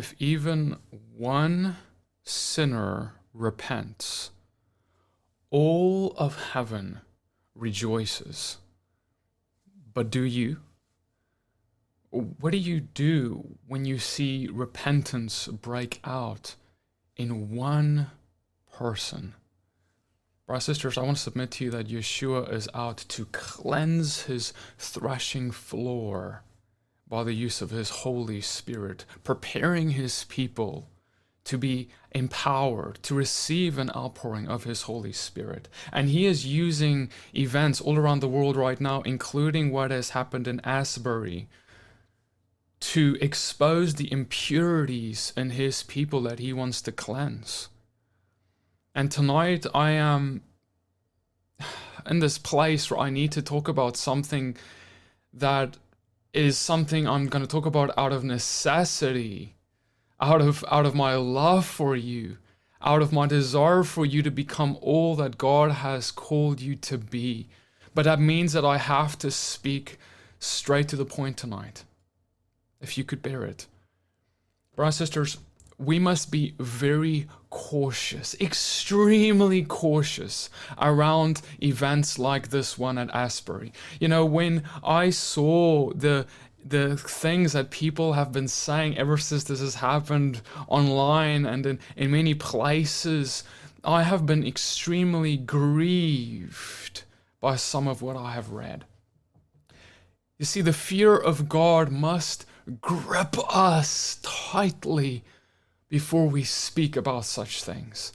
if even one sinner repents, all of heaven rejoices. But do you? What do you do when you see repentance break out in one person? Brothers sisters, I want to submit to you that Yeshua is out to cleanse his threshing floor by the use of his Holy Spirit, preparing his people to be empowered to receive an outpouring of His Holy Spirit. And He is using events all around the world right now, including what has happened in Asbury, to expose the impurities in His people that He wants to cleanse. And tonight I am in this place where I need to talk about something that is something I'm going to talk about out of necessity out of out of my love for you, out of my desire for you to become all that God has called you to be. But that means that I have to speak straight to the point tonight. If you could bear it. Brothers and sisters, we must be very cautious, extremely cautious around events like this one at Asbury. You know, when I saw the the things that people have been saying ever since this has happened online and in, in many places, I have been extremely grieved by some of what I have read. You see, the fear of God must grip us tightly before we speak about such things.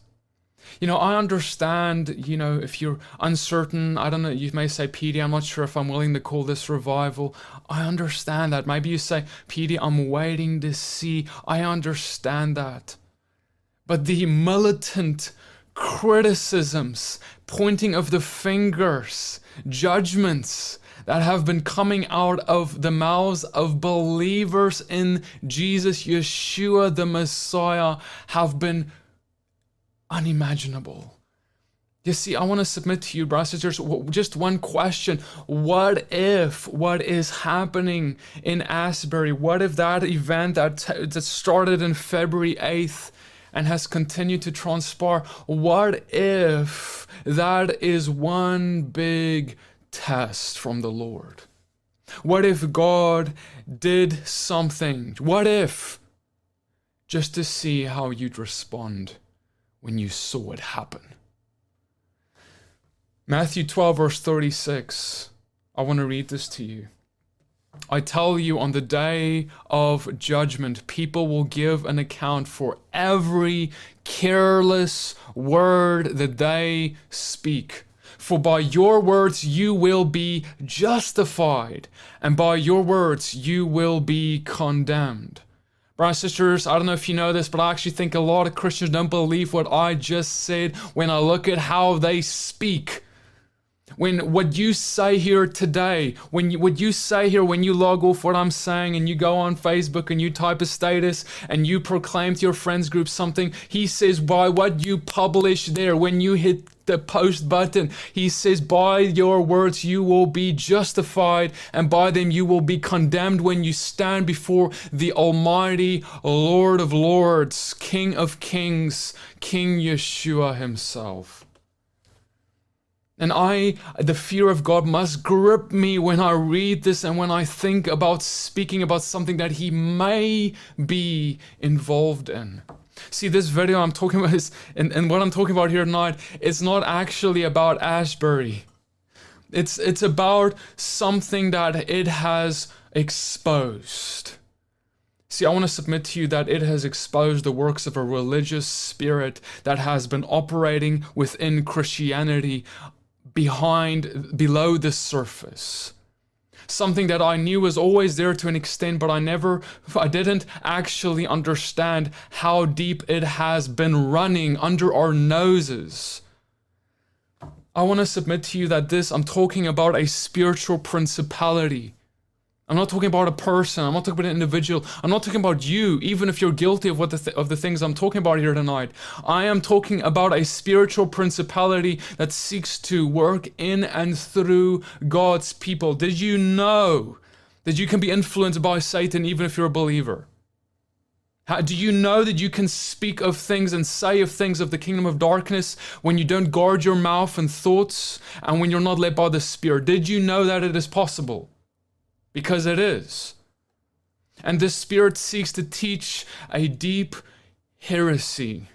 You know, I understand, you know, if you're uncertain, I don't know, you may say, PD, I'm not sure if I'm willing to call this revival. I understand that. Maybe you say, PD, I'm waiting to see. I understand that. But the militant criticisms, pointing of the fingers, judgments that have been coming out of the mouths of believers in Jesus, Yeshua, the Messiah, have been unimaginable. You see, I want to submit to you, brothers and sisters, just one question. What if what is happening in Asbury, what if that event that, that started in February 8th and has continued to transpire, what if that is one big test from the Lord? What if God did something? What if? Just to see how you'd respond when you saw it happen. Matthew 12, verse 36. I want to read this to you. I tell you, on the day of judgment, people will give an account for every careless word that they speak. For by your words you will be justified, and by your words you will be condemned. Brothers and sisters, I don't know if you know this, but I actually think a lot of Christians don't believe what I just said when I look at how they speak. When what you say here today, when you, what you say here when you log off what I'm saying and you go on Facebook and you type a status and you proclaim to your friends group something, he says by what you publish there, when you hit the post button. He says, By your words you will be justified, and by them you will be condemned when you stand before the Almighty Lord of Lords, King of Kings, King Yeshua Himself. And I, the fear of God must grip me when I read this and when I think about speaking about something that He may be involved in. See, this video I'm talking about is, and, and what I'm talking about here tonight is not actually about Asbury. It's, it's about something that it has exposed. See, I want to submit to you that it has exposed the works of a religious spirit that has been operating within Christianity behind, below the surface something that I knew was always there to an extent, but I never, I didn't actually understand how deep it has been running under our noses. I want to submit to you that this, I'm talking about a spiritual principality I'm not talking about a person. I'm not talking about an individual. I'm not talking about you, even if you're guilty of what the th- of the things I'm talking about here tonight. I am talking about a spiritual principality that seeks to work in and through God's people. Did you know that you can be influenced by Satan even if you're a believer? How, do you know that you can speak of things and say of things of the kingdom of darkness when you don't guard your mouth and thoughts and when you're not led by the Spirit? Did you know that it is possible? Because it is. And this Spirit seeks to teach a deep heresy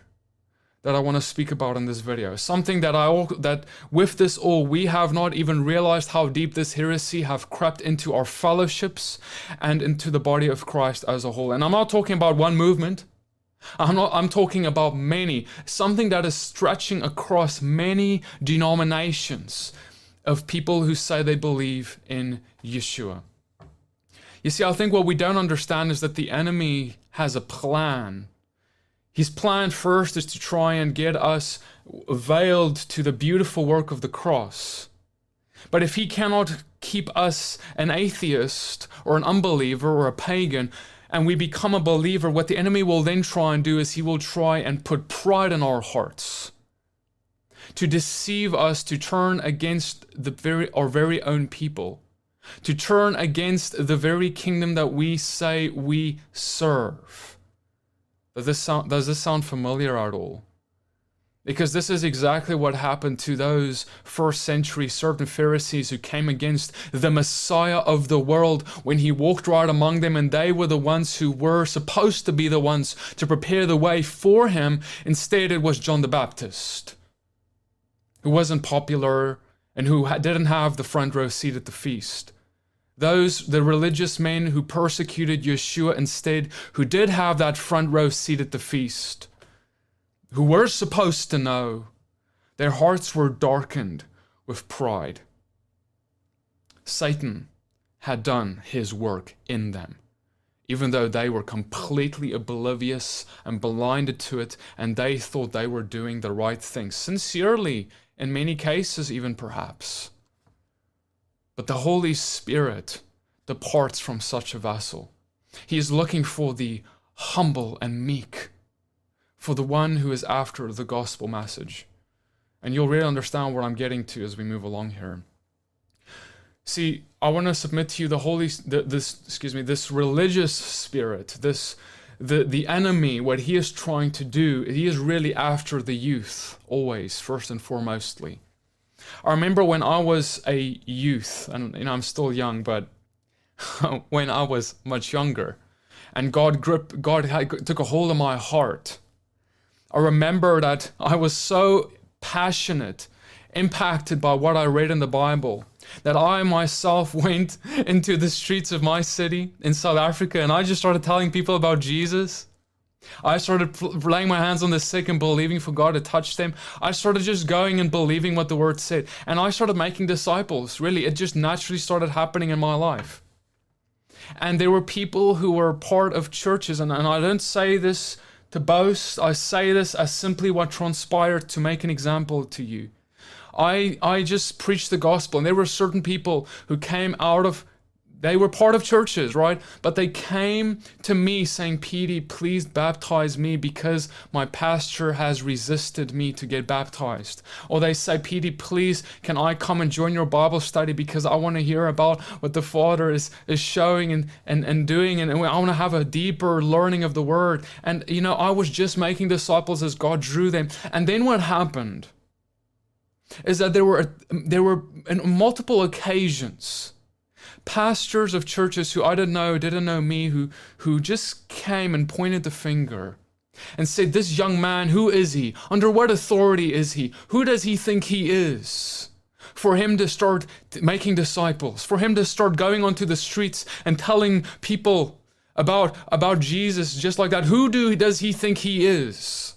that I want to speak about in this video. Something that I that with this all we have not even realized how deep this heresy have crept into our fellowships and into the body of Christ as a whole. And I'm not talking about one movement. I'm not I'm talking about many, something that is stretching across many denominations of people who say they believe in Yeshua. You see, I think what we don't understand is that the enemy has a plan his plan first is to try and get us veiled to the beautiful work of the cross. But if he cannot keep us an atheist or an unbeliever or a pagan, and we become a believer, what the enemy will then try and do is he will try and put pride in our hearts to deceive us to turn against the very our very own people, to turn against the very kingdom that we say we serve. Does this sound, does this sound familiar at all? Because this is exactly what happened to those first century certain Pharisees who came against the Messiah of the world when he walked right among them, and they were the ones who were supposed to be the ones to prepare the way for him. Instead, it was John the Baptist, who wasn't popular and who didn't have the front row seat at the feast. Those, the religious men who persecuted Yeshua instead, who did have that front row seat at the feast, who were supposed to know, their hearts were darkened with pride. Satan had done his work in them, even though they were completely oblivious and blinded to it, and they thought they were doing the right thing, sincerely, in many cases, even perhaps. But the Holy Spirit departs from such a vessel. He is looking for the humble and meek, for the one who is after the gospel message. And you'll really understand what I'm getting to as we move along here. See, I want to submit to you the holy this excuse me, this religious spirit, this the the enemy what he is trying to do, he is really after the youth always first and foremostly. I remember when I was a youth, and you know I'm still young, but when I was much younger, and God grip, God had, took a hold of my heart. I remember that I was so passionate, impacted by what I read in the Bible, that I myself went into the streets of my city in South Africa and I just started telling people about Jesus. I started laying my hands on the sick and believing for God to touch them. I started just going and believing what the word said. And I started making disciples. Really, it just naturally started happening in my life. And there were people who were part of churches. And, and I don't say this to boast, I say this as simply what transpired to make an example to you. I, I just preached the gospel, and there were certain people who came out of they were part of churches, right? But they came to me saying, Petey, please baptize me because my pastor has resisted me to get baptized. Or they say, Petey, please, can I come and join your Bible study because I want to hear about what the Father is, is showing and, and, and doing, and I want to have a deeper learning of the Word. And, you know, I was just making disciples as God drew them. And then what happened is that there were, there were multiple occasions pastors of churches who I didn't know, didn't know me, who, who just came and pointed the finger and said, This young man, who is he? Under what authority is he? Who does he think he is? For him to start making disciples, for him to start going onto the streets and telling people about, about Jesus just like that. Who do, does he think he is?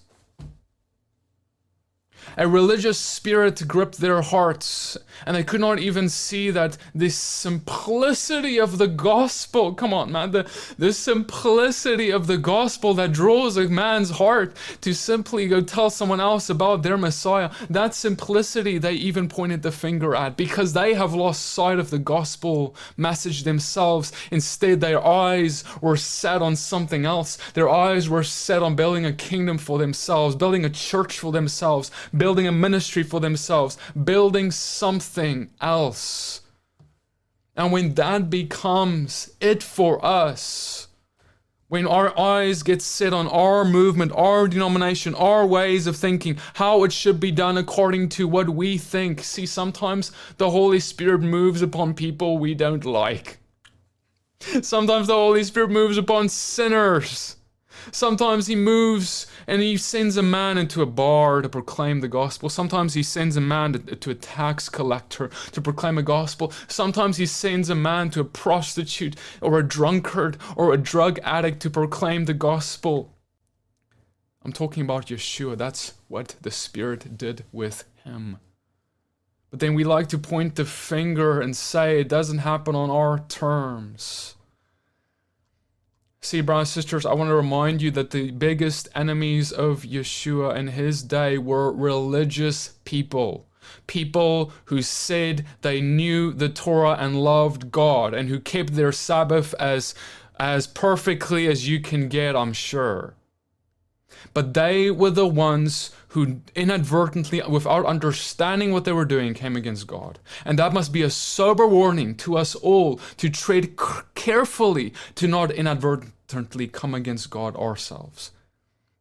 A religious spirit gripped their hearts, and they could not even see that the simplicity of the gospel come on, man, the, the simplicity of the gospel that draws a man's heart to simply go tell someone else about their Messiah, that simplicity they even pointed the finger at because they have lost sight of the gospel message themselves. Instead, their eyes were set on something else. Their eyes were set on building a kingdom for themselves, building a church for themselves building a ministry for themselves, building something else. And when that becomes it for us, when our eyes get set on our movement, our denomination, our ways of thinking, how it should be done according to what we think. See, sometimes the Holy Spirit moves upon people we don't like. Sometimes the Holy Spirit moves upon sinners. Sometimes he moves and he sends a man into a bar to proclaim the gospel. Sometimes he sends a man to, a tax collector to proclaim a gospel. Sometimes he sends a man to a prostitute or a drunkard or a drug addict to proclaim the gospel. I'm talking about Yeshua. That's what the Spirit did with him. But then we like to point the finger and say it doesn't happen on our terms. See, brothers and sisters, I want to remind you that the biggest enemies of Yeshua in his day were religious people. People who said they knew the Torah and loved God and who kept their Sabbath as, as perfectly as you can get, I'm sure. But they were the ones who inadvertently, without understanding what they were doing, came against God. And that must be a sober warning to us all to tread carefully to not inadvertently come against God ourselves.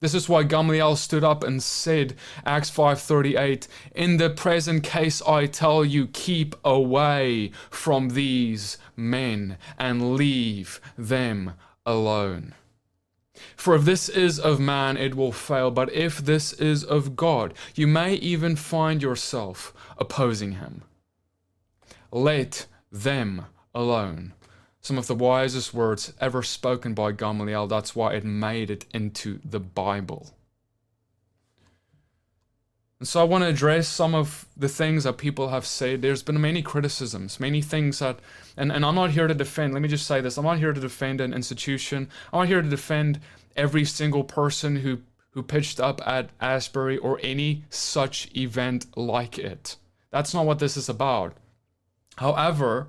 This is why Gamaliel stood up and said, Acts 5:38, "In the present case I tell you, keep away from these men and leave them alone." For if this is of man, it will fail, but if this is of God, you may even find yourself opposing him. Let them alone. Some of the wisest words ever spoken by Gamaliel. That's why it made it into the Bible. And so I want to address some of the things that people have said. There's been many criticisms, many things that, and, and I'm not here to defend, let me just say this I'm not here to defend an institution. I'm not here to defend every single person who, who pitched up at Asbury or any such event like it. That's not what this is about. However,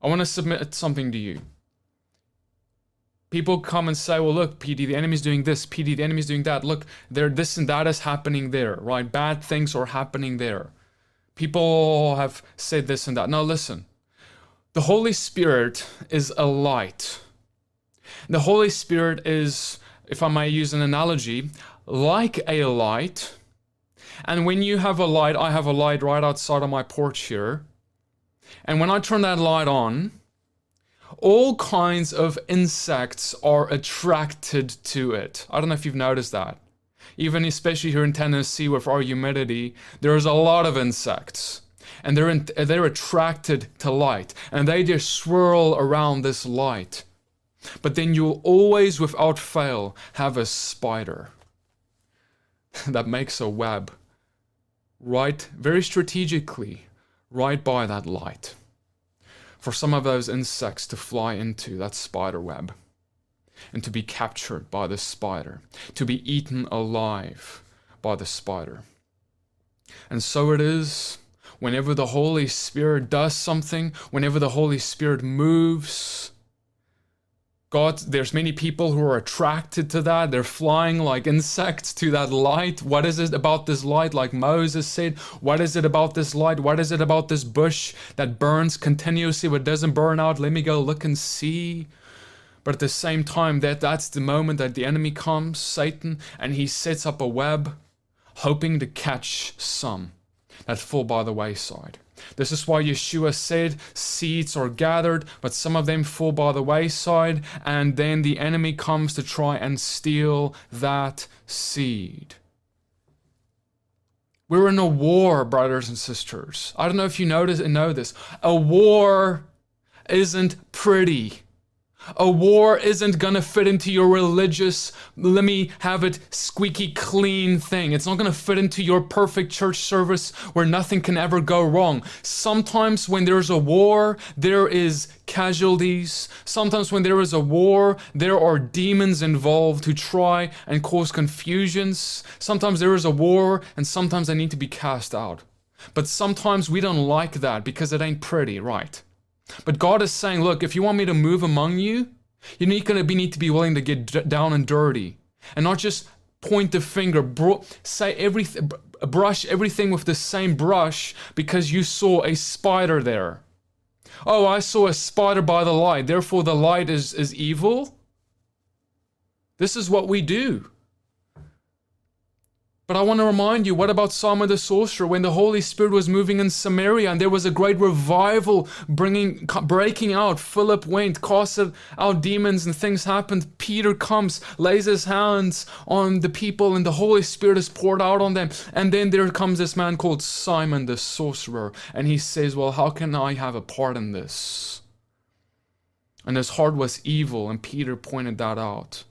I want to submit something to you people come and say, well, look, PD, the enemy's doing this, PD, the enemy's doing that. Look, there, this and that is happening there, right? Bad things are happening there. People have said this and that. Now, listen, the Holy Spirit is a light. The Holy Spirit is, if I may use an analogy, like a light. And when you have a light, I have a light right outside of my porch here. And when I turn that light on, all kinds of insects are attracted to it. I don't know if you've noticed that. Even especially here in Tennessee with our humidity, there's a lot of insects. And they're, in, they're attracted to light. And they just swirl around this light. But then you'll always, without fail, have a spider that makes a web right, very strategically, right by that light for some of those insects to fly into that spider web and to be captured by the spider, to be eaten alive by the spider. And so it is whenever the Holy Spirit does something, whenever the Holy Spirit moves, God, there's many people who are attracted to that. They're flying like insects to that light. What is it about this light? Like Moses said, what is it about this light? What is it about this bush that burns continuously but doesn't burn out? Let me go look and see. But at the same time, that that's the moment that the enemy comes, Satan, and he sets up a web, hoping to catch some that fall by the wayside. This is why Yeshua said, Seeds are gathered, but some of them fall by the wayside, and then the enemy comes to try and steal that seed. We're in a war, brothers and sisters. I don't know if you notice and know this. A war isn't pretty. A war isn't gonna fit into your religious, let me have it squeaky clean thing. It's not gonna fit into your perfect church service where nothing can ever go wrong. Sometimes when there's a war, there is casualties. Sometimes when there is a war, there are demons involved who try and cause confusions. Sometimes there is a war and sometimes they need to be cast out. But sometimes we don't like that because it ain't pretty, right? But God is saying, look, if you want me to move among you, you need to be, need to be willing to get down and dirty and not just point the finger, bro- say everything, brush everything with the same brush because you saw a spider there. Oh, I saw a spider by the light, therefore the light is, is evil. This is what we do. But I want to remind you what about Simon the sorcerer? When the Holy Spirit was moving in Samaria and there was a great revival bringing breaking out Philip went cast out demons and things happened. Peter comes lays his hands on the people and the Holy Spirit is poured out on them. And then there comes this man called Simon the sorcerer and he says well how can I have a part in this? And his heart was evil and Peter pointed that out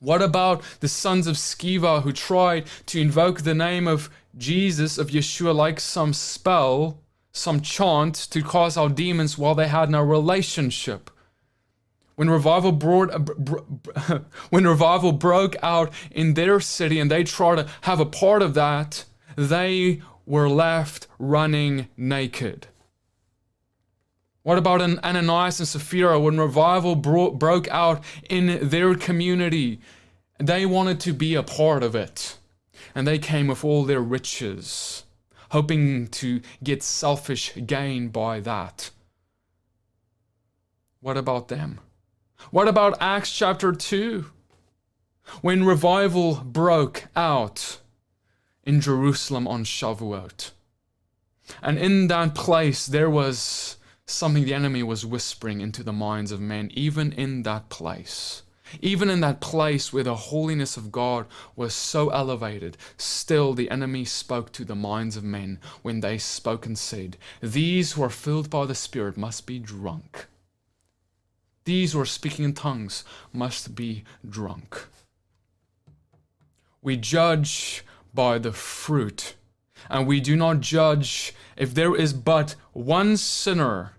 what about the sons of Sceva who tried to invoke the name of Jesus, of Yeshua, like some spell, some chant to cause out demons while they had no relationship? When revival, brought, uh, when revival broke out in their city and they tried to have a part of that, they were left running naked. What about an Ananias and Sapphira when revival bro- broke out in their community? They wanted to be a part of it, and they came with all their riches, hoping to get selfish gain by that. What about them? What about Acts chapter 2? When revival broke out in Jerusalem on Shavuot. And in that place, there was something the enemy was whispering into the minds of men, even in that place. Even in that place where the holiness of God was so elevated, still the enemy spoke to the minds of men when they spoke and said, These who are filled by the Spirit must be drunk. These who are speaking in tongues must be drunk. We judge by the fruit, and we do not judge if there is but one sinner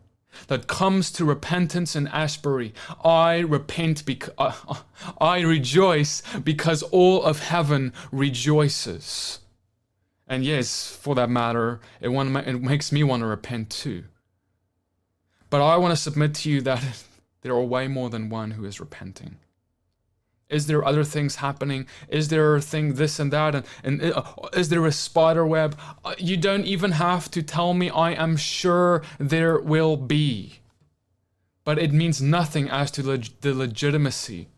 that comes to repentance in Asbury. I repent because uh, I rejoice because all of heaven rejoices. And yes, for that matter, it, it makes me want to repent too. But I want to submit to you that there are way more than one who is repenting. Is there other things happening? Is there a thing this and that? And, and uh, is there a spider web? Uh, you don't even have to tell me. I am sure there will be. But it means nothing as to leg- the legitimacy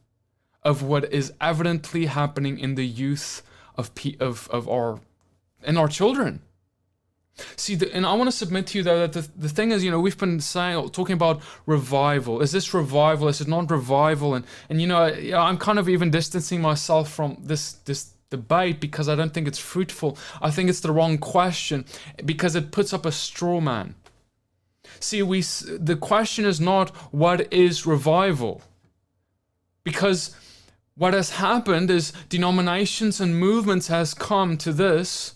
of what is evidently happening in the youth of, P- of, of our and our children. See, the, and I want to submit to you though that the, the thing is, you know, we've been saying, talking about revival. Is this revival? Is it not revival? And and you know, I'm kind of even distancing myself from this this debate because I don't think it's fruitful. I think it's the wrong question because it puts up a straw man. See, we the question is not what is revival, because what has happened is denominations and movements has come to this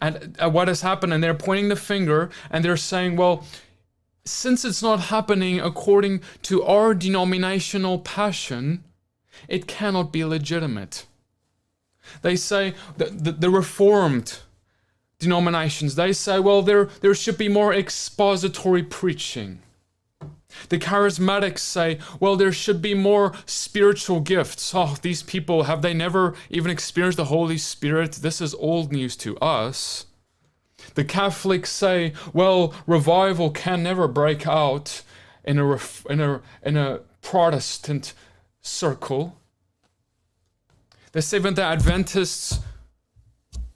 and uh, what has happened and they're pointing the finger and they're saying well since it's not happening according to our denominational passion it cannot be legitimate. They say the, the reformed denominations they say well there there should be more expository preaching the charismatics say, well, there should be more spiritual gifts. Oh, these people, have they never even experienced the Holy Spirit? This is old news to us. The Catholics say, well, revival can never break out in a, in a, in a Protestant circle. The Seventh Adventists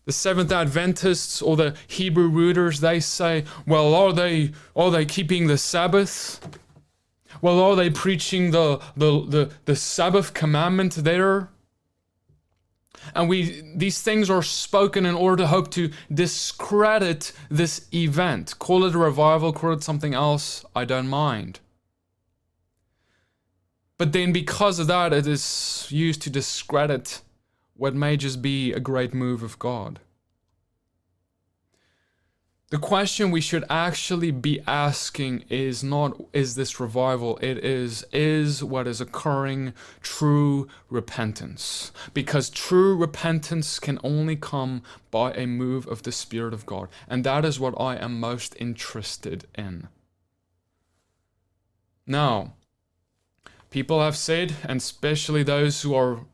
the Seventh Adventists or the Hebrew rooters, they say, well, are they are they keeping the Sabbath? Well, are they preaching the, the, the, the Sabbath commandment there? And we these things are spoken in order to hope to discredit this event. Call it a revival, call it something else, I don't mind. But then because of that, it is used to discredit what may just be a great move of God. The question we should actually be asking is not, is this revival? It is, is what is occurring true repentance? Because true repentance can only come by a move of the Spirit of God. And that is what I am most interested in. Now, people have said, and especially those who are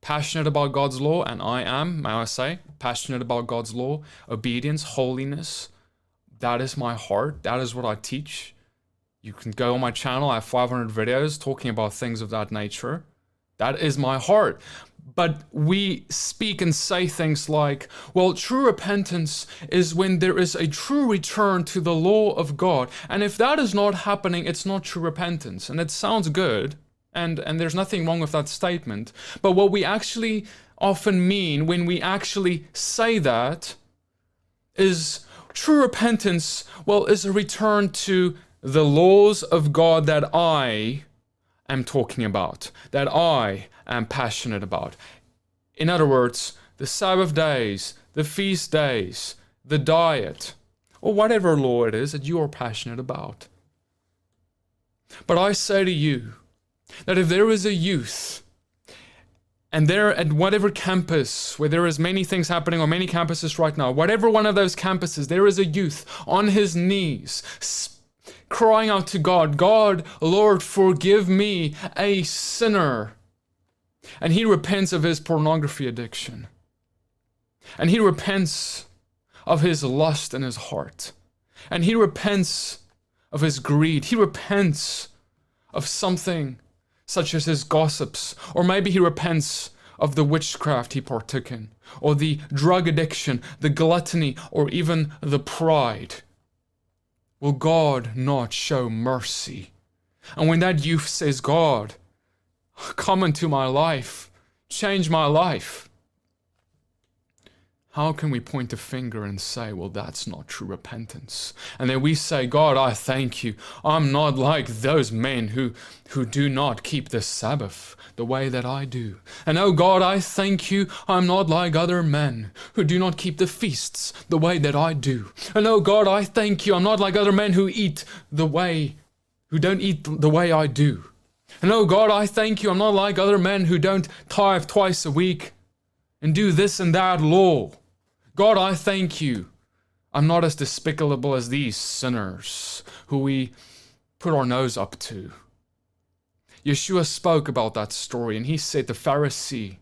passionate about God's law, and I am, may I say, passionate about God's law, obedience, holiness that is my heart. That is what I teach. You can go on my channel. I have 500 videos talking about things of that nature. That is my heart. But we speak and say things like, well, true repentance is when there is a true return to the law of God. And if that is not happening, it's not true repentance. And it sounds good, and, and there's nothing wrong with that statement. But what we actually often mean when we actually say that is true repentance, well, is a return to the laws of God that I am talking about, that I am passionate about. In other words, the Sabbath days, the feast days, the diet, or whatever law it is that you are passionate about. But I say to you that if there is a youth, and there at whatever campus where there is many things happening on many campuses right now, whatever one of those campuses, there is a youth on his knees crying out to God, God, Lord, forgive me, a sinner. And he repents of his pornography addiction. And he repents of his lust in his heart. And he repents of his greed. He repents of something such as his gossips. Or maybe he repents of the witchcraft he partook in, or the drug addiction, the gluttony, or even the pride. Will God not show mercy? And when that youth says, God, Come into my life. Change my life. How can we point a finger and say, well, that's not true repentance? And then we say, God, I thank you. I'm not like those men who, who do not keep the Sabbath the way that I do. And oh God, I thank you. I'm not like other men who do not keep the feasts the way that I do. And oh God, I thank you. I'm not like other men who eat the way, who don't eat the way I do. And oh God, I thank you. I'm not like other men who don't tithe twice a week and do this and that law. God, I thank you. I'm not as despicable as these sinners who we put our nose up to. Yeshua spoke about that story and he said the Pharisee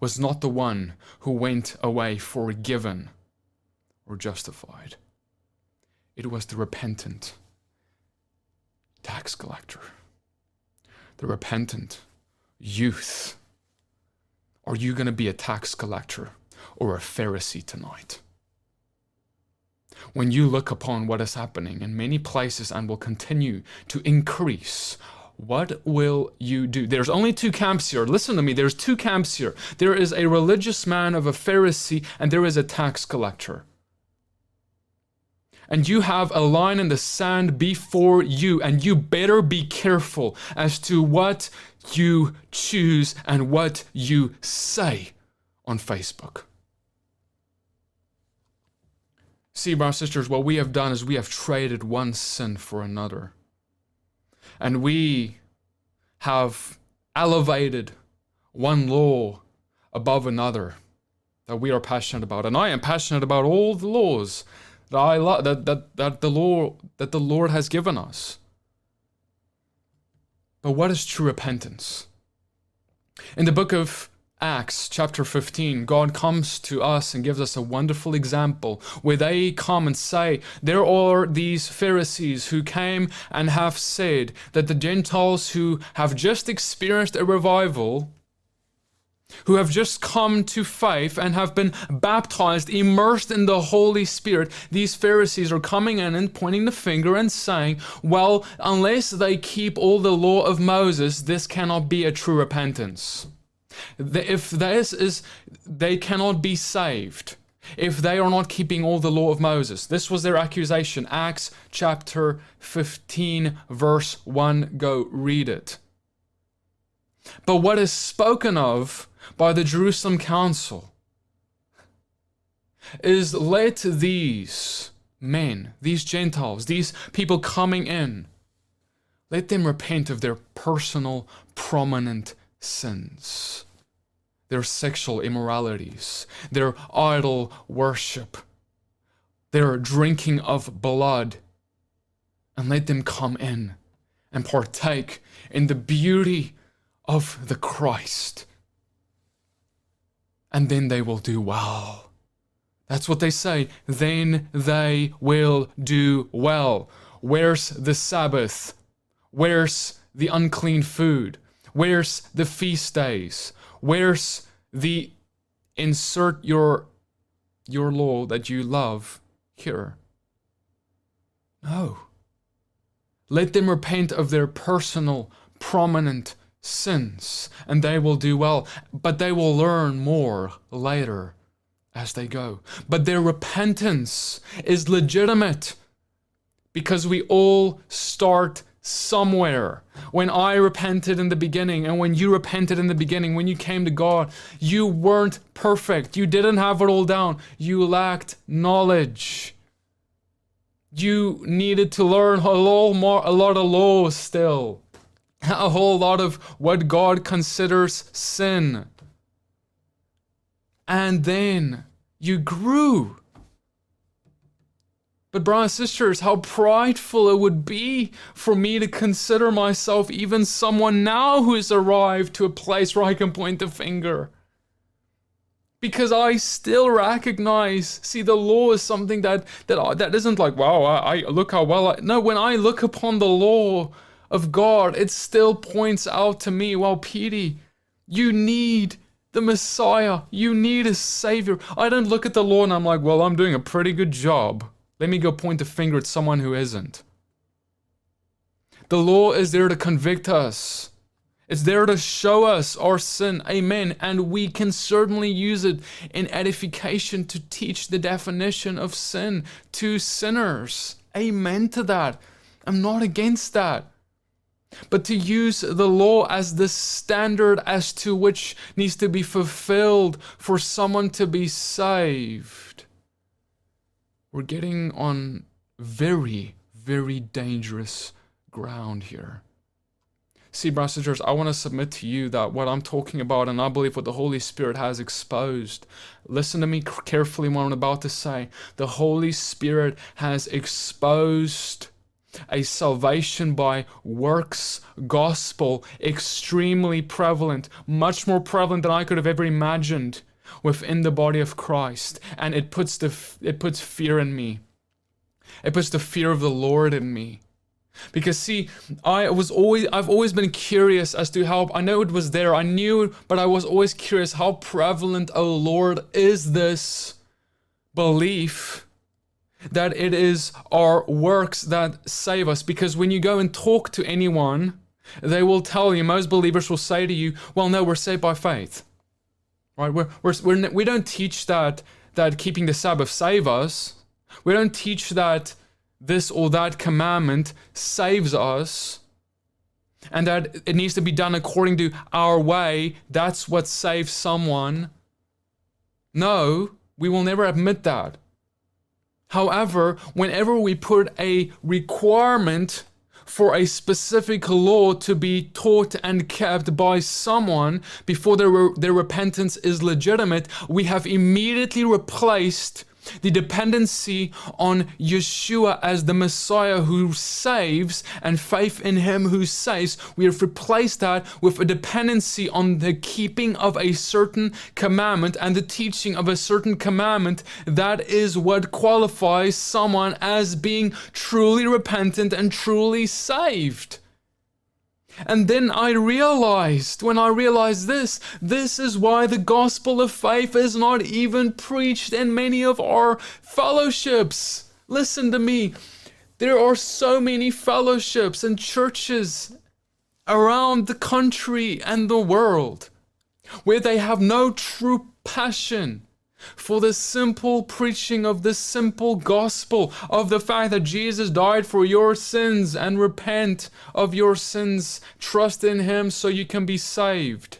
was not the one who went away forgiven or justified. It was the repentant tax collector the repentant youth? Are you going to be a tax collector or a Pharisee tonight? When you look upon what is happening in many places and will continue to increase, what will you do? There's only two camps here. Listen to me. There's two camps here. There is a religious man of a Pharisee, and there is a tax collector and you have a line in the sand before you, and you better be careful as to what you choose and what you say on Facebook. See, brothers sisters, what we have done is we have traded one sin for another. And we have elevated one law above another that we are passionate about. And I am passionate about all the laws that I that, that that the Lord that the Lord has given us. But what is true repentance? In the book of Acts, chapter 15, God comes to us and gives us a wonderful example where they come and say, There are these Pharisees who came and have said that the Gentiles who have just experienced a revival who have just come to faith and have been baptized, immersed in the Holy Spirit, these Pharisees are coming in and pointing the finger and saying, Well, unless they keep all the law of Moses, this cannot be a true repentance. If this is, they cannot be saved if they are not keeping all the law of Moses. This was their accusation. Acts chapter 15, verse 1. Go read it. But what is spoken of by the Jerusalem Council is let these men, these Gentiles, these people coming in, let them repent of their personal, prominent sins, their sexual immoralities, their idol worship, their drinking of blood, and let them come in and partake in the beauty of the Christ and then they will do well. That's what they say. Then they will do well. Where's the Sabbath? Where's the unclean food? Where's the feast days? Where's the insert your your law that you love here? No. Let them repent of their personal, prominent sins, and they will do well, but they will learn more later as they go. But their repentance is legitimate because we all start somewhere. When I repented in the beginning, and when you repented in the beginning, when you came to God, you weren't perfect. You didn't have it all down. You lacked knowledge. You needed to learn a lot more, a lot of laws still, a whole lot of what God considers sin. And then you grew. But, brothers sisters, how prideful it would be for me to consider myself even someone now who has arrived to a place where I can point the finger. Because I still recognize, see, the law is something that that that isn't like, wow, I, I look how well I. No, when I look upon the law of God, it still points out to me, well, Petey, you need the Messiah. You need a Savior. I don't look at the law and I'm like, well, I'm doing a pretty good job. Let me go point a finger at someone who isn't. The law is there to convict us. It's there to show us our sin. Amen. And we can certainly use it in edification to teach the definition of sin to sinners. Amen to that. I'm not against that. But to use the law as the standard as to which needs to be fulfilled for someone to be saved, we're getting on very, very dangerous ground here. See, brothers and sisters, I want to submit to you that what I'm talking about, and I believe what the Holy Spirit has exposed, listen to me carefully what I'm about to say. The Holy Spirit has exposed a salvation by works gospel extremely prevalent, much more prevalent than I could have ever imagined within the body of Christ, and it puts the it puts fear in me. It puts the fear of the Lord in me. Because see, I was always I've always been curious as to how I know it was there. I knew, but I was always curious how prevalent, oh Lord, is this belief that it is our works that save us. Because when you go and talk to anyone, they will tell you, most believers will say to you, well, no, we're saved by faith. Right? We're, we're, we're, we don't teach that, that keeping the Sabbath save us. We don't teach that this or that commandment saves us and that it needs to be done according to our way. That's what saves someone. No, we will never admit that. However, whenever we put a requirement for a specific law to be taught and kept by someone before their, their repentance is legitimate, we have immediately replaced the dependency on Yeshua as the Messiah who saves and faith in Him who saves, we have replaced that with a dependency on the keeping of a certain commandment and the teaching of a certain commandment. That is what qualifies someone as being truly repentant and truly saved. And then I realized, when I realized this, this is why the gospel of faith is not even preached in many of our fellowships. Listen to me. There are so many fellowships and churches around the country and the world where they have no true passion for the simple preaching of the simple gospel of the fact that Jesus died for your sins and repent of your sins, trust in Him so you can be saved.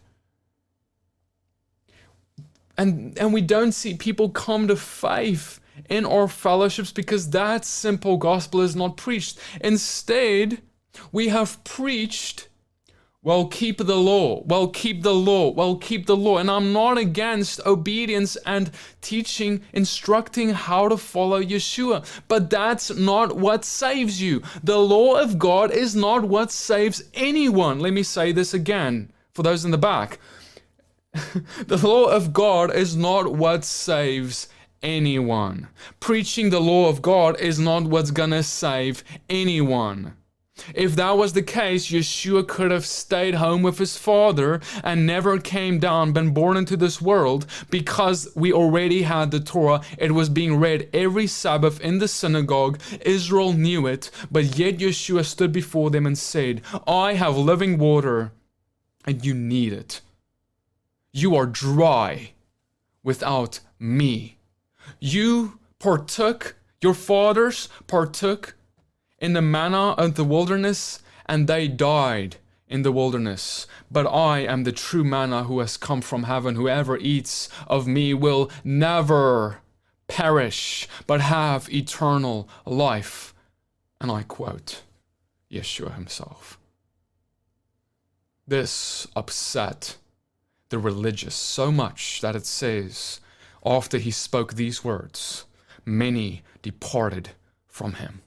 And, and we don't see people come to faith in our fellowships because that simple gospel is not preached. Instead, we have preached well, keep the law. Well, keep the law. Well, keep the law. And I'm not against obedience and teaching, instructing how to follow Yeshua. But that's not what saves you. The law of God is not what saves anyone. Let me say this again for those in the back. the law of God is not what saves anyone. Preaching the law of God is not what's gonna save anyone. If that was the case, Yeshua could have stayed home with his father and never came down, been born into this world, because we already had the Torah. It was being read every Sabbath in the synagogue. Israel knew it, but yet Yeshua stood before them and said, I have living water, and you need it. You are dry without me. You partook, your fathers partook in the manna of the wilderness, and they died in the wilderness. But I am the true manna who has come from heaven. Whoever eats of me will never perish, but have eternal life. And I quote Yeshua himself. This upset the religious so much that it says, after he spoke these words, many departed from him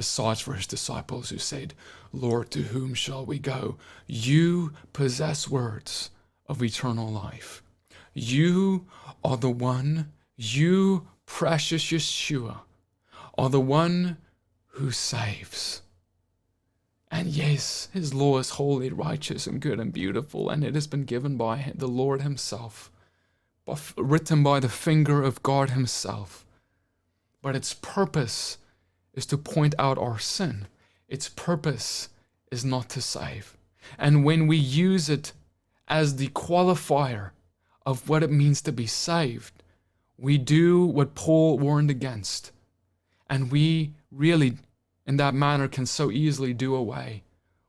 besides for his disciples who said, Lord, to whom shall we go? You possess words of eternal life. You are the one, you, precious Yeshua, are the one who saves. And yes, his law is holy, righteous, and good and beautiful, and it has been given by the Lord himself, written by the finger of God himself. But its purpose is to point out our sin. Its purpose is not to save. And when we use it as the qualifier of what it means to be saved, we do what Paul warned against. And we really, in that manner, can so easily do away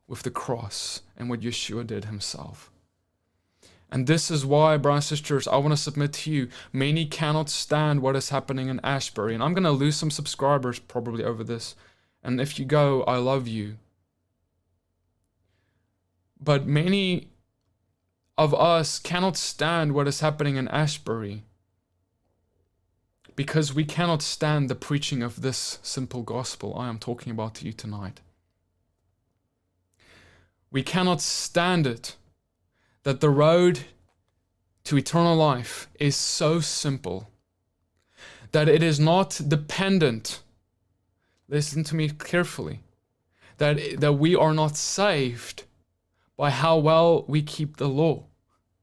with the cross and what Yeshua did himself. And this is why, brothers and sisters, I want to submit to you. Many cannot stand what is happening in Asbury. And I'm going to lose some subscribers probably over this. And if you go, I love you. But many of us cannot stand what is happening in Asbury because we cannot stand the preaching of this simple gospel I am talking about to you tonight. We cannot stand it that the road to eternal life is so simple that it is not dependent listen to me carefully that that we are not saved by how well we keep the law.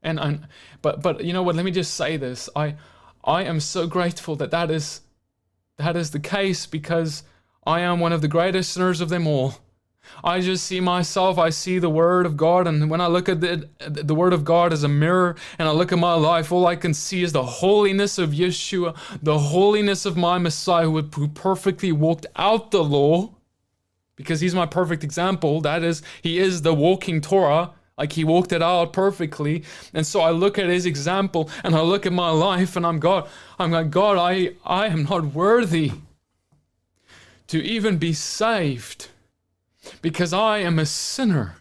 And, but but you know what? Let me just say this. I i am so grateful that that is that is the case because i am one of the greatest sinners of them all I just see myself, I see the Word of God, and when I look at the, the Word of God as a mirror and I look at my life, all I can see is the holiness of Yeshua, the holiness of my Messiah who, perfectly walked out the law, because he's my perfect example. That is, he is the walking Torah. Like he walked it out perfectly. And so I look at his example and I look at my life and I'm God, I'm like, God, I, I am not worthy to even be saved because I am a sinner.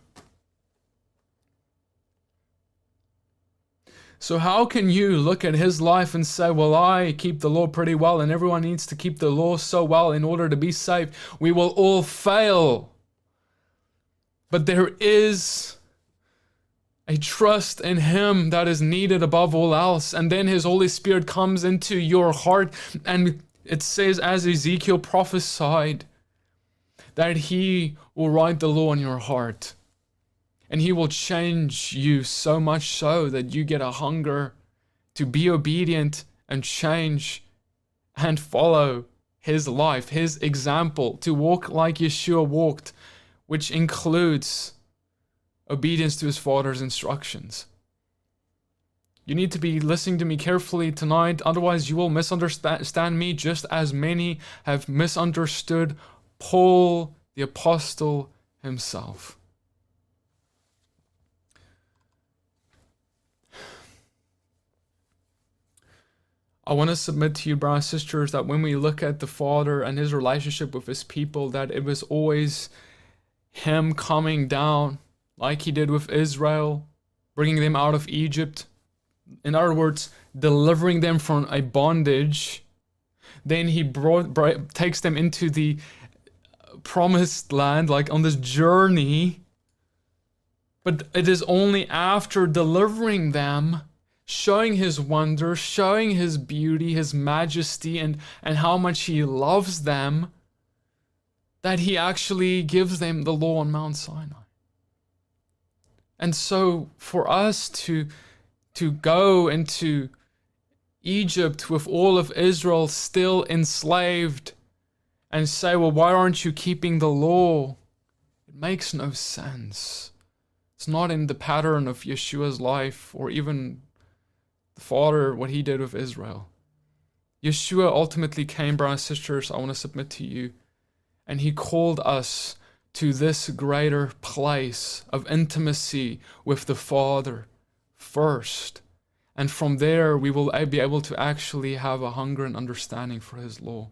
So, how can you look at his life and say, Well, I keep the law pretty well, and everyone needs to keep the law so well in order to be saved? We will all fail. But there is a trust in him that is needed above all else. And then his Holy Spirit comes into your heart, and it says, as Ezekiel prophesied, that He will write the law in your heart. And He will change you so much so that you get a hunger to be obedient and change and follow His life, His example, to walk like Yeshua walked, which includes obedience to His Father's instructions. You need to be listening to me carefully tonight, otherwise, you will misunderstand me just as many have misunderstood Paul, the apostle himself. I want to submit to you, brothers and sisters, that when we look at the Father and his relationship with his people, that it was always him coming down like he did with Israel, bringing them out of Egypt. In other words, delivering them from a bondage. Then he brought, brought takes them into the promised land, like on this journey. But it is only after delivering them, showing his wonder, showing his beauty, his majesty, and, and how much he loves them, that he actually gives them the law on Mount Sinai. And so for us to to go into Egypt with all of Israel still enslaved and say, well, why aren't you keeping the law? It makes no sense. It's not in the pattern of Yeshua's life or even the Father, what he did with Israel. Yeshua ultimately came, brothers and sisters, I want to submit to you, and he called us to this greater place of intimacy with the Father first. And from there, we will be able to actually have a hunger and understanding for His law.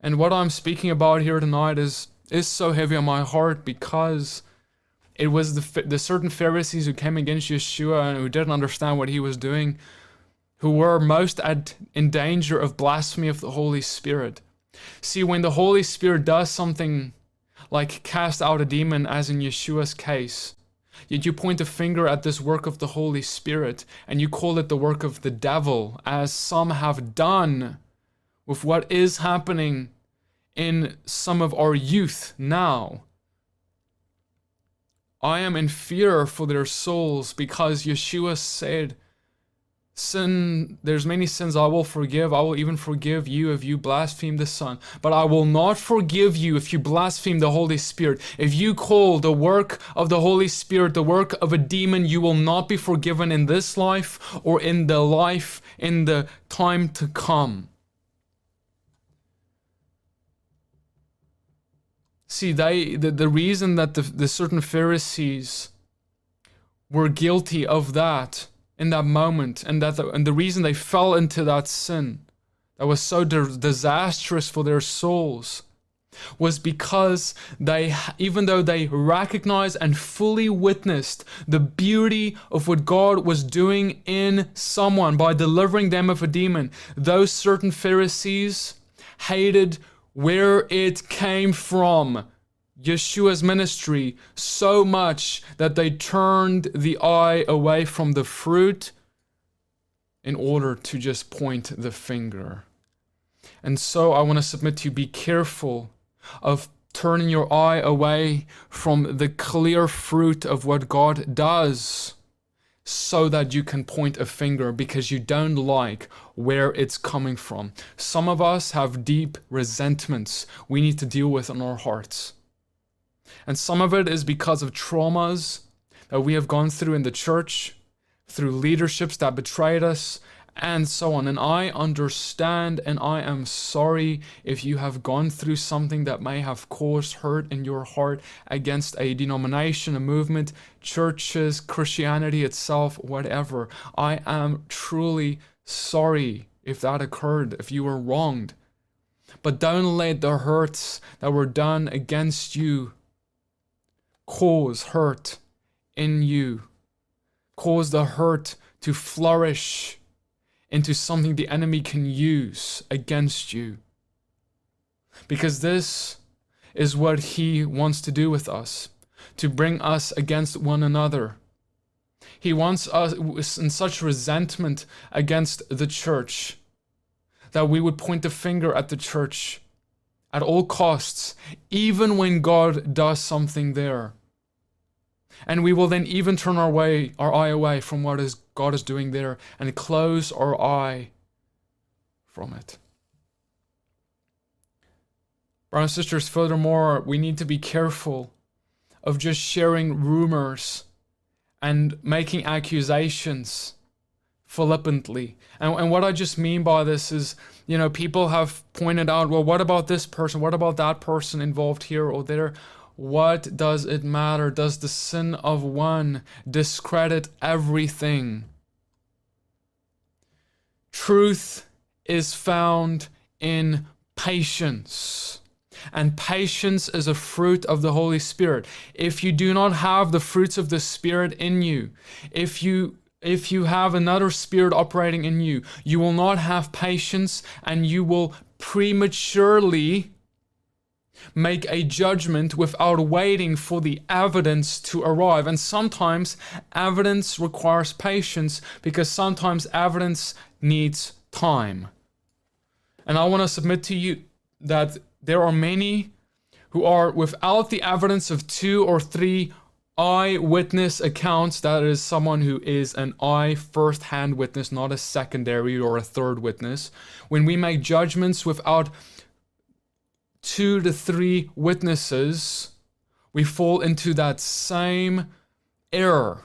And what I'm speaking about here tonight is, is so heavy on my heart because it was the, the certain Pharisees who came against Yeshua and who didn't understand what he was doing, who were most at, in danger of blasphemy of the Holy Spirit. See, when the Holy Spirit does something like cast out a demon, as in Yeshua's case, yet you point a finger at this work of the Holy Spirit and you call it the work of the devil, as some have done with what is happening in some of our youth now. I am in fear for their souls because Yeshua said, Sin, there's many sins I will forgive. I will even forgive you if you blaspheme the Son. But I will not forgive you if you blaspheme the Holy Spirit. If you call the work of the Holy Spirit the work of a demon, you will not be forgiven in this life or in the life in the time to come. See, they the, the reason that the, the certain Pharisees were guilty of that in that moment, and that the, and the reason they fell into that sin that was so di- disastrous for their souls was because they, even though they recognized and fully witnessed the beauty of what God was doing in someone by delivering them of a demon, those certain Pharisees hated where it came from. Yeshua's ministry so much that they turned the eye away from the fruit in order to just point the finger. And so I want to submit to you be careful of turning your eye away from the clear fruit of what God does so that you can point a finger because you don't like where it's coming from. Some of us have deep resentments we need to deal with in our hearts. And some of it is because of traumas that we have gone through in the church, through leaderships that betrayed us, and so on. And I understand and I am sorry if you have gone through something that may have caused hurt in your heart against a denomination, a movement, churches, Christianity itself, whatever. I am truly sorry if that occurred, if you were wronged. But don't let the hurts that were done against you cause hurt in you, cause the hurt to flourish into something the enemy can use against you. Because this is what he wants to do with us to bring us against one another. He wants us in such resentment against the church that we would point the finger at the church at all costs, even when God does something there. And we will then even turn our way our eye away from what is God is doing there and close our eye from it. Brothers and sisters, furthermore, we need to be careful of just sharing rumors and making accusations flippantly. And, and what I just mean by this is, you know, people have pointed out, well, what about this person? What about that person involved here or there? What does it matter? Does the sin of one discredit everything? Truth is found in patience. And patience is a fruit of the Holy Spirit. If you do not have the fruits of the Spirit in you, if you if you have another spirit operating in you, you will not have patience and you will prematurely make a judgment without waiting for the evidence to arrive. And sometimes evidence requires patience because sometimes evidence needs time. And I want to submit to you that there are many who are without the evidence of two or three eyewitness accounts. That is someone who is an eye first hand witness, not a secondary or a third witness. When we make judgments without two to three witnesses, we fall into that same error.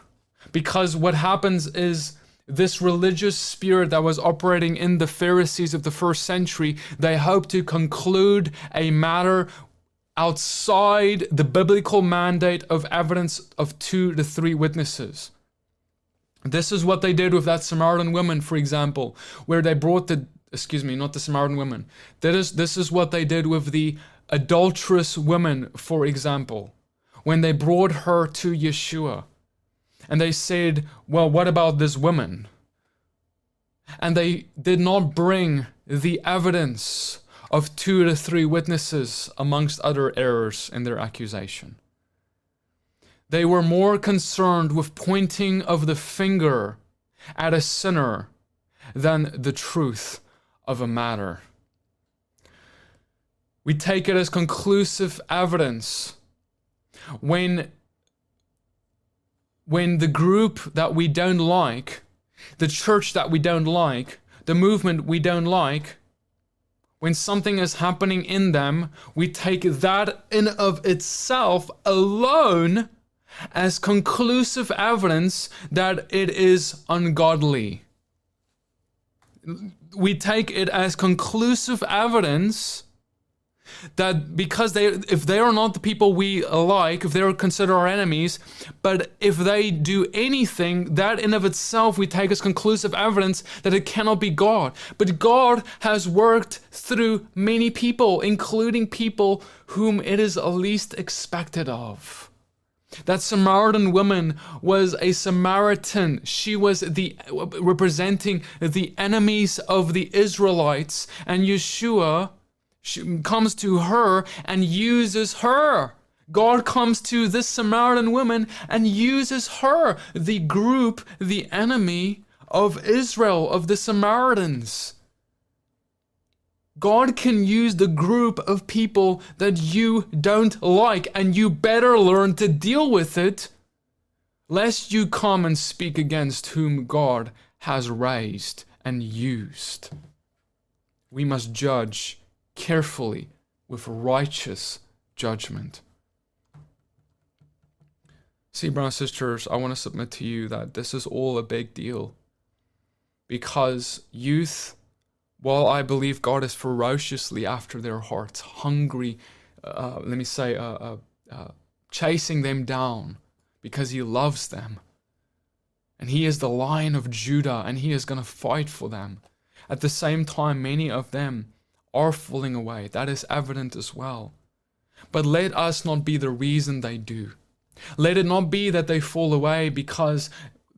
Because what happens is this religious spirit that was operating in the Pharisees of the first century, they hope to conclude a matter outside the biblical mandate of evidence of two to three witnesses. This is what they did with that Samaritan woman, for example, where they brought the excuse me, not the Samaritan woman. That is this is what they did with the adulterous woman, for example, when they brought her to Yeshua. And they said, Well, what about this woman? And they did not bring the evidence of two to three witnesses, amongst other errors in their accusation. They were more concerned with pointing of the finger at a sinner than the truth of a matter. We take it as conclusive evidence when when the group that we don't like, the church that we don't like, the movement we don't like, when something is happening in them, we take that in of itself alone as conclusive evidence that it is ungodly. We take it as conclusive evidence that because they if they are not the people we like if they're considered our enemies but if they do anything that in of itself we take as conclusive evidence that it cannot be god. But god has worked through many people including people whom it is least expected of that Samaritan woman was a Samaritan. She was the representing the enemies of the Israelites, and Yeshua comes to her and uses her. God comes to this Samaritan woman and uses her, the group, the enemy of Israel, of the Samaritans. God can use the group of people that you don't like, and you better learn to deal with it, lest you come and speak against whom God has raised and used. We must judge carefully with righteous judgment. See, brothers and sisters, I want to submit to you that this is all a big deal. Because youth, while I believe God is ferociously after their hearts, hungry, uh, let me say, uh, uh, uh chasing them down because He loves them. And He is the Lion of Judah and He is going to fight for them. At the same time, many of them are falling away. That is evident as well. But let us not be the reason they do. Let it not be that they fall away because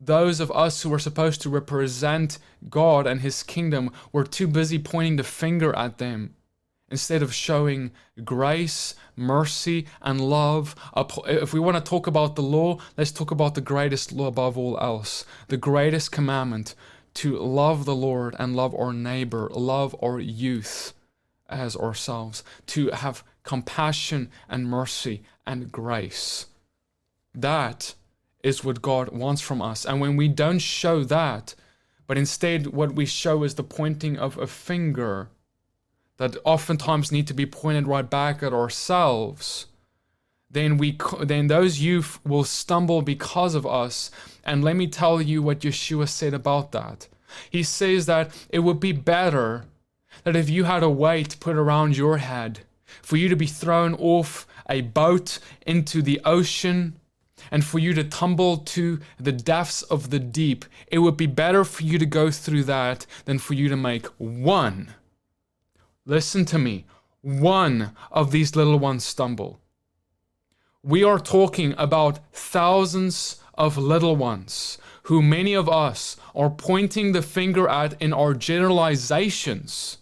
those of us who are supposed to represent God and His kingdom were too busy pointing the finger at them instead of showing grace, mercy, and love. If we want to talk about the law, let's talk about the greatest law above all else, the greatest commandment to love the Lord and love our neighbor, love our youth as ourselves, to have compassion and mercy and grace. That is what God wants from us. And when we don't show that, but instead what we show is the pointing of a finger that oftentimes need to be pointed right back at ourselves, then we then those youth will stumble because of us. And let me tell you what Yeshua said about that. He says that it would be better that if you had a weight put around your head, for you to be thrown off a boat into the ocean, and for you to tumble to the depths of the deep, it would be better for you to go through that than for you to make one. Listen to me, one of these little ones stumble. We are talking about thousands of little ones who many of us are pointing the finger at in our generalizations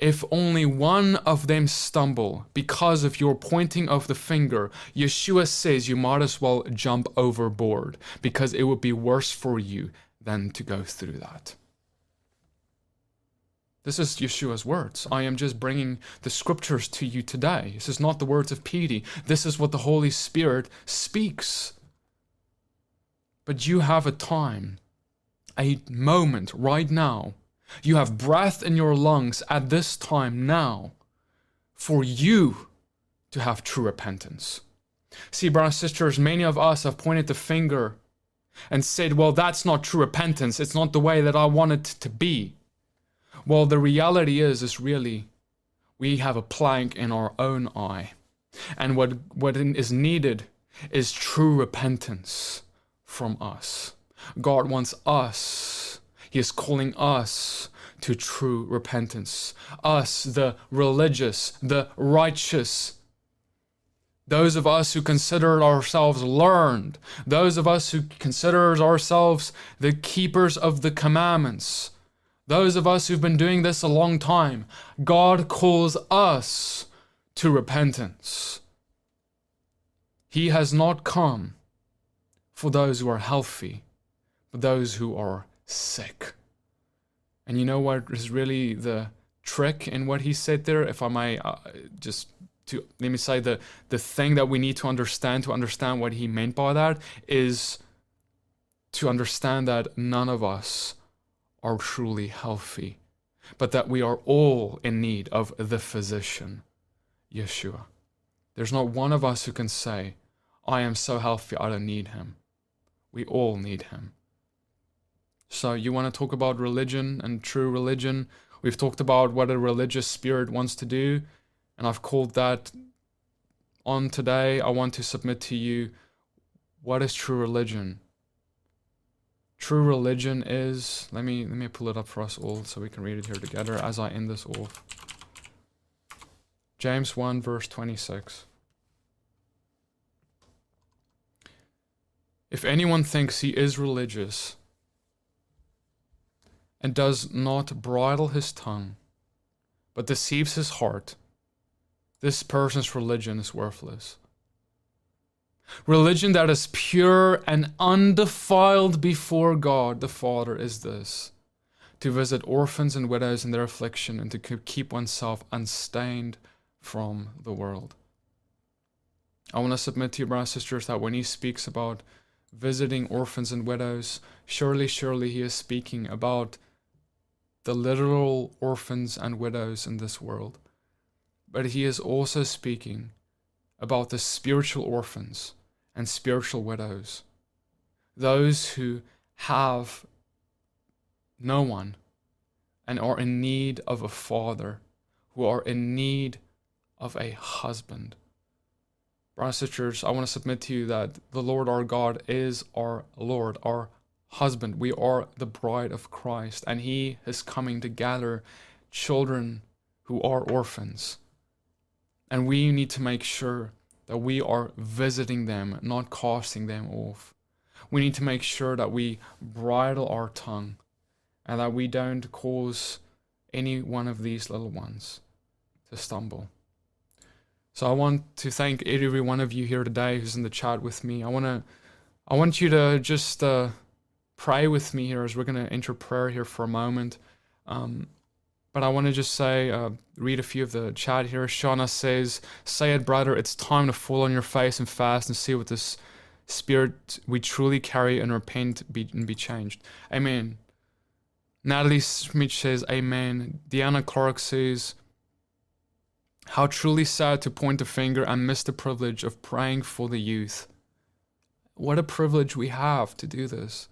if only one of them stumble because of your pointing of the finger, Yeshua says you might as well jump overboard because it would be worse for you than to go through that. This is Yeshua's words. I am just bringing the scriptures to you today. This is not the words of piety. This is what the Holy Spirit speaks. But you have a time, a moment right now. You have breath in your lungs at this time now for you to have true repentance. See, brothers and sisters, many of us have pointed the finger and said, well, that's not true repentance. It's not the way that I want it to be. Well, the reality is, is really we have a plank in our own eye. And what, what is needed is true repentance from us. God wants us, He is calling us to true repentance. Us, the religious, the righteous, those of us who consider ourselves learned, those of us who consider ourselves the keepers of the commandments, those of us who've been doing this a long time, God calls us to repentance. He has not come for those who are healthy, but those who are sick. And you know what is really the trick in what he said there? If I may uh, just to let me say the the thing that we need to understand to understand what he meant by that is to understand that none of us are truly healthy, but that we are all in need of the physician, Yeshua. There's not one of us who can say, I am so healthy, I don't need him. We all need him. So, you want to talk about religion and true religion? We've talked about what a religious spirit wants to do, and I've called that on today. I want to submit to you what is true religion? true religion is let me let me pull it up for us all so we can read it here together as I end this off. James 1 verse 26. If anyone thinks he is religious and does not bridle his tongue, but deceives his heart, this person's religion is worthless. Religion that is pure and undefiled before God the Father is this to visit orphans and widows in their affliction and to keep oneself unstained from the world. I want to submit to you, brothers and sisters, that when he speaks about visiting orphans and widows, surely, surely he is speaking about the literal orphans and widows in this world. But he is also speaking about the spiritual orphans and spiritual widows, those who have no one and are in need of a father, who are in need of a husband. Brothers and sisters, I want to submit to you that the Lord our God is our Lord, our husband. We are the bride of Christ, and He is coming to gather children who are orphans. And we need to make sure that we are visiting them, not casting them off. We need to make sure that we bridle our tongue and that we don't cause any one of these little ones to stumble. So I want to thank every one of you here today who's in the chat with me. I want to I want you to just uh, pray with me here as we're going to enter prayer here for a moment. Um, but I want to just say, uh, read a few of the chat here. Shauna says, Say it, brother, it's time to fall on your face and fast and see what this spirit we truly carry and repent be, and be changed. Amen. Natalie Smith says, Amen. Deanna Clark says, How truly sad to point the finger and miss the privilege of praying for the youth. What a privilege we have to do this.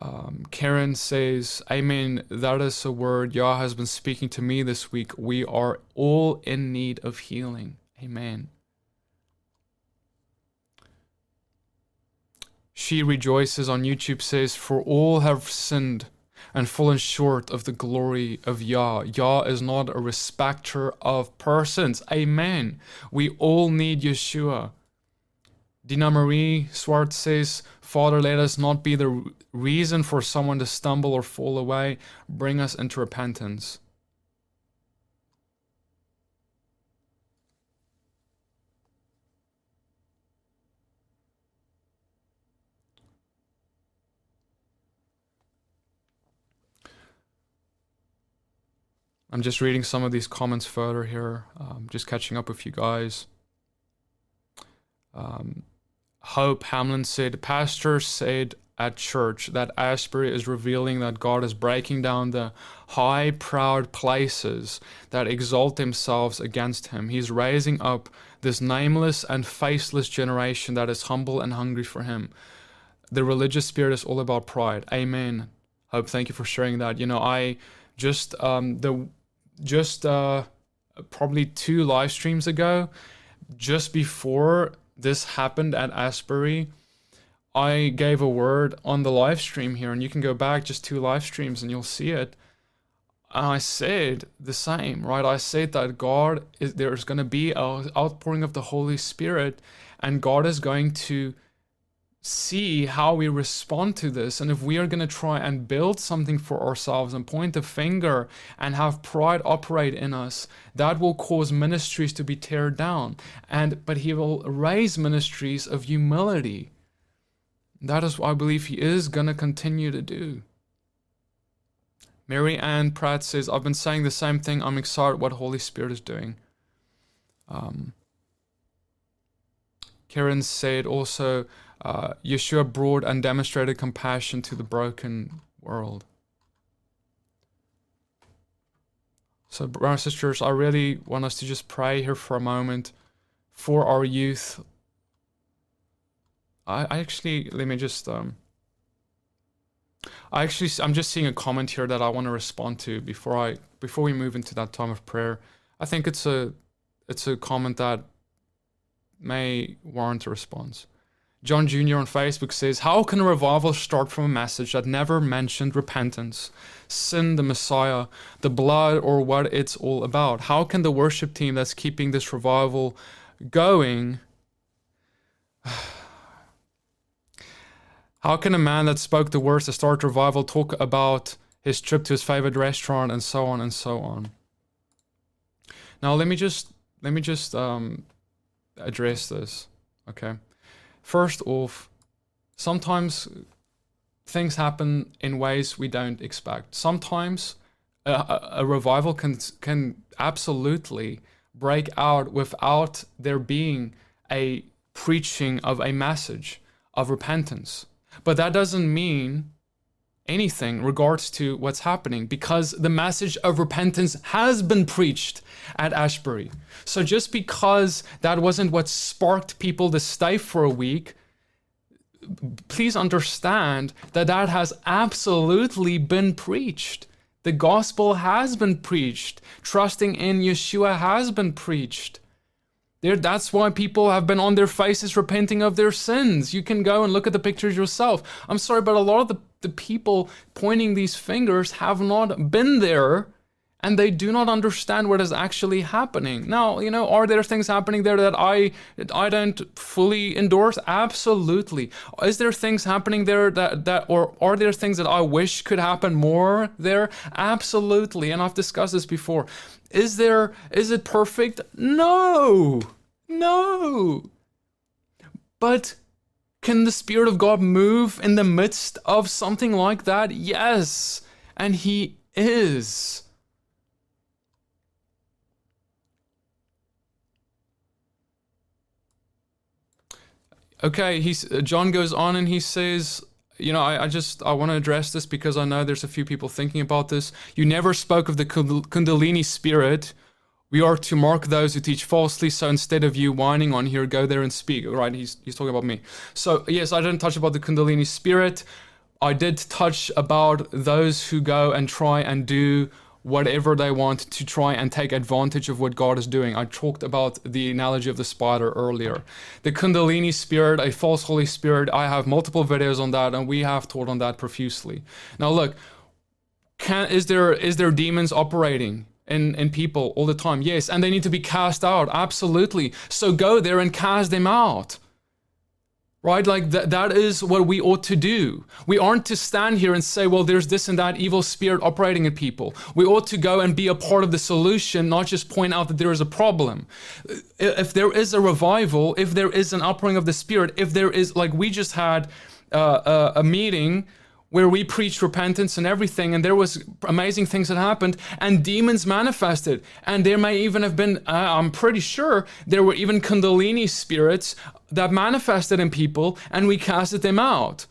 Um, Karen says, Amen. That is a word Yah has been speaking to me this week. We are all in need of healing. Amen. She rejoices on YouTube says, For all have sinned and fallen short of the glory of Yah. Yah is not a respecter of persons. Amen. We all need Yeshua. Dina Marie Swart says, Father, let us not be the reason for someone to stumble or fall away. Bring us into repentance. I'm just reading some of these comments further here, um, just catching up with you guys. Um, Hope Hamlin said, Pastor said at church that Asbury is revealing that God is breaking down the high, proud places that exalt themselves against Him. He's raising up this nameless and faceless generation that is humble and hungry for Him. The religious spirit is all about pride. Amen. Hope, thank you for sharing that. You know, I just um, the just uh, probably two live streams ago, just before this happened at Asbury, I gave a word on the live stream here, and you can go back just two live streams and you'll see it. I said the same, right? I said that God is there's going to be an outpouring of the Holy Spirit, and God is going to see how we respond to this. And if we are going to try and build something for ourselves and point the finger and have pride operate in us, that will cause ministries to be teared down. And but he will raise ministries of humility. That is what I believe he is going to continue to do. Mary Ann Pratt says, I've been saying the same thing. I'm excited what Holy Spirit is doing. Um, Karen said also, uh, Yeshua brought and demonstrated compassion to the broken world. So, brothers and sisters, I really want us to just pray here for a moment for our youth. I, I actually, let me just, um, I actually, I'm just seeing a comment here that I want to respond to before I, before we move into that time of prayer. I think it's a, it's a comment that may warrant a response. John Jr. on Facebook says, How can a revival start from a message that never mentioned repentance, sin, the Messiah, the blood, or what it's all about? How can the worship team that's keeping this revival going? How can a man that spoke the words to start revival talk about his trip to his favorite restaurant and so on and so on? Now let me just let me just um, address this, okay? First off, sometimes things happen in ways we don't expect. Sometimes a, a, revival can can absolutely break out without there being a preaching of a message of repentance. But that doesn't mean anything regards to what's happening because the message of repentance has been preached at Asbury. So just because that wasn't what sparked people to stay for a week, please understand that that has absolutely been preached. The gospel has been preached. Trusting in Yeshua has been preached. There, that's why people have been on their faces repenting of their sins. You can go and look at the pictures yourself. I'm sorry, but a lot of the, the people pointing these fingers have not been there and they do not understand what is actually happening. Now, you know, are there things happening there that I I don't fully endorse? Absolutely. Is there things happening there that that or are there things that I wish could happen more there? Absolutely. And I've discussed this before. Is there is it perfect? No. No. But can the spirit of God move in the midst of something like that? Yes. And he is. Okay, he's uh, John goes on and he says, you know, I, I just I want to address this because I know there's a few people thinking about this. You never spoke of the Kundalini spirit. We are to mark those who teach falsely. So instead of you whining on here, go there and speak. Right? He's he's talking about me. So yes, I didn't touch about the Kundalini spirit. I did touch about those who go and try and do whatever they want to try and take advantage of what God is doing. I talked about the analogy of the spider earlier. The Kundalini spirit, a false Holy Spirit, I have multiple videos on that and we have taught on that profusely. Now look, can is there is there demons operating? In, in people all the time yes and they need to be cast out absolutely so go there and cast them out right? Like that, that is what we ought to do. We aren't to stand here and say, well, there's this and that evil spirit operating in people. We ought to go and be a part of the solution, not just point out that there is a problem. If there is a revival, if there is an outpouring of the spirit, if there is, like we just had uh, a, a meeting where we preached repentance and everything and there was amazing things that happened and demons manifested. And there may even have been uh, i'm pretty sure there were even kundalini spirits that manifested in people and we casted them out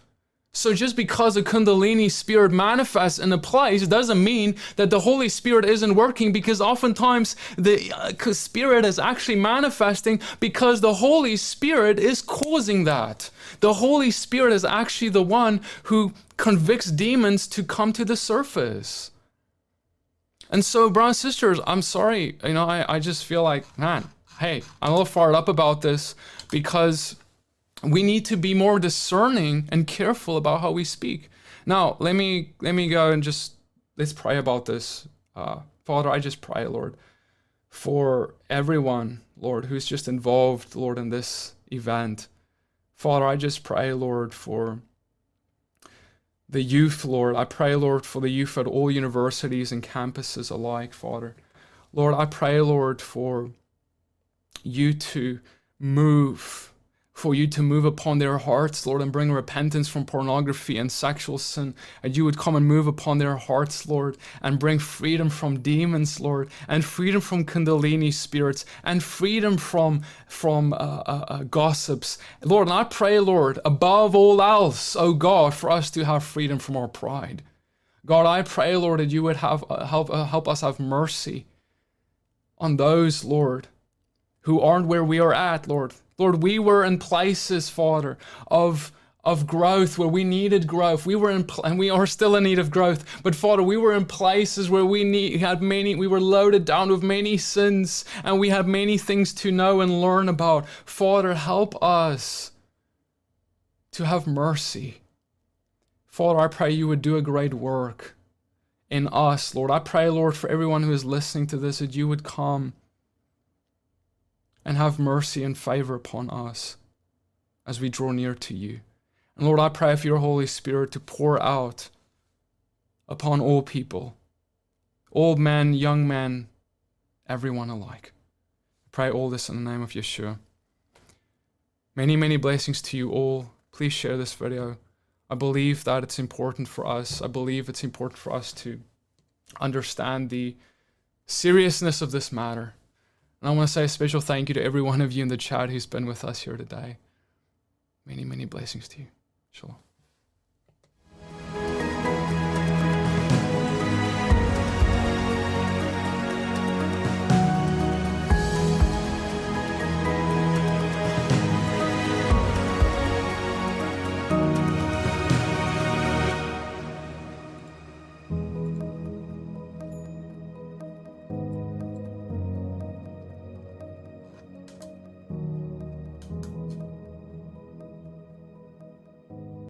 so just because a kundalini spirit manifests in a place doesn't mean that the holy spirit isn't working because oftentimes the uh, spirit is actually manifesting because the holy spirit is causing that. The holy spirit is actually the one who convicts demons to come to the surface. And so brothers and sisters i'm sorry you know i, I just feel like man hey i'm a little fired up about this because we need to be more discerning and careful about how we speak. Now, let me let me go and just let's pray about this. Uh, Father, I just pray, Lord, for everyone, Lord, who's just involved, Lord, in this event. Father, I just pray, Lord, for the youth, Lord. I pray, Lord, for the youth at all universities and campuses alike, Father. Lord, I pray, Lord, for you to move for you to move upon their hearts, Lord, and bring repentance from pornography and sexual sin. And you would come and move upon their hearts, Lord, and bring freedom from demons, Lord, and freedom from Kundalini spirits, and freedom from, from uh, uh, uh, gossips. Lord, and I pray, Lord, above all else, oh God, for us to have freedom from our pride. God, I pray, Lord, that you would have, uh, help, uh, help us have mercy on those, Lord, who aren't where we are at, Lord Lord, we were in places, Father, of of growth where we needed growth. We were in, and we are still in need of growth. But Father, we were in places where we need, had many, we were loaded down with many sins, and we had many things to know and learn about. Father, help us to have mercy. Father, I pray you would do a great work in us, Lord. I pray, Lord, for everyone who is listening to this, that you would come and have mercy and favor upon us as we draw near to you. And Lord, I pray for your Holy Spirit to pour out upon all people, old men, young men, everyone alike. I pray all this in the name of Yeshua. Many, many blessings to you all. Please share this video. I believe that it's important for us. I believe it's important for us to understand the seriousness of this matter and I want to say a special thank you to every one of you in the chat who's been with us here today. Many, many blessings to you. Shalom.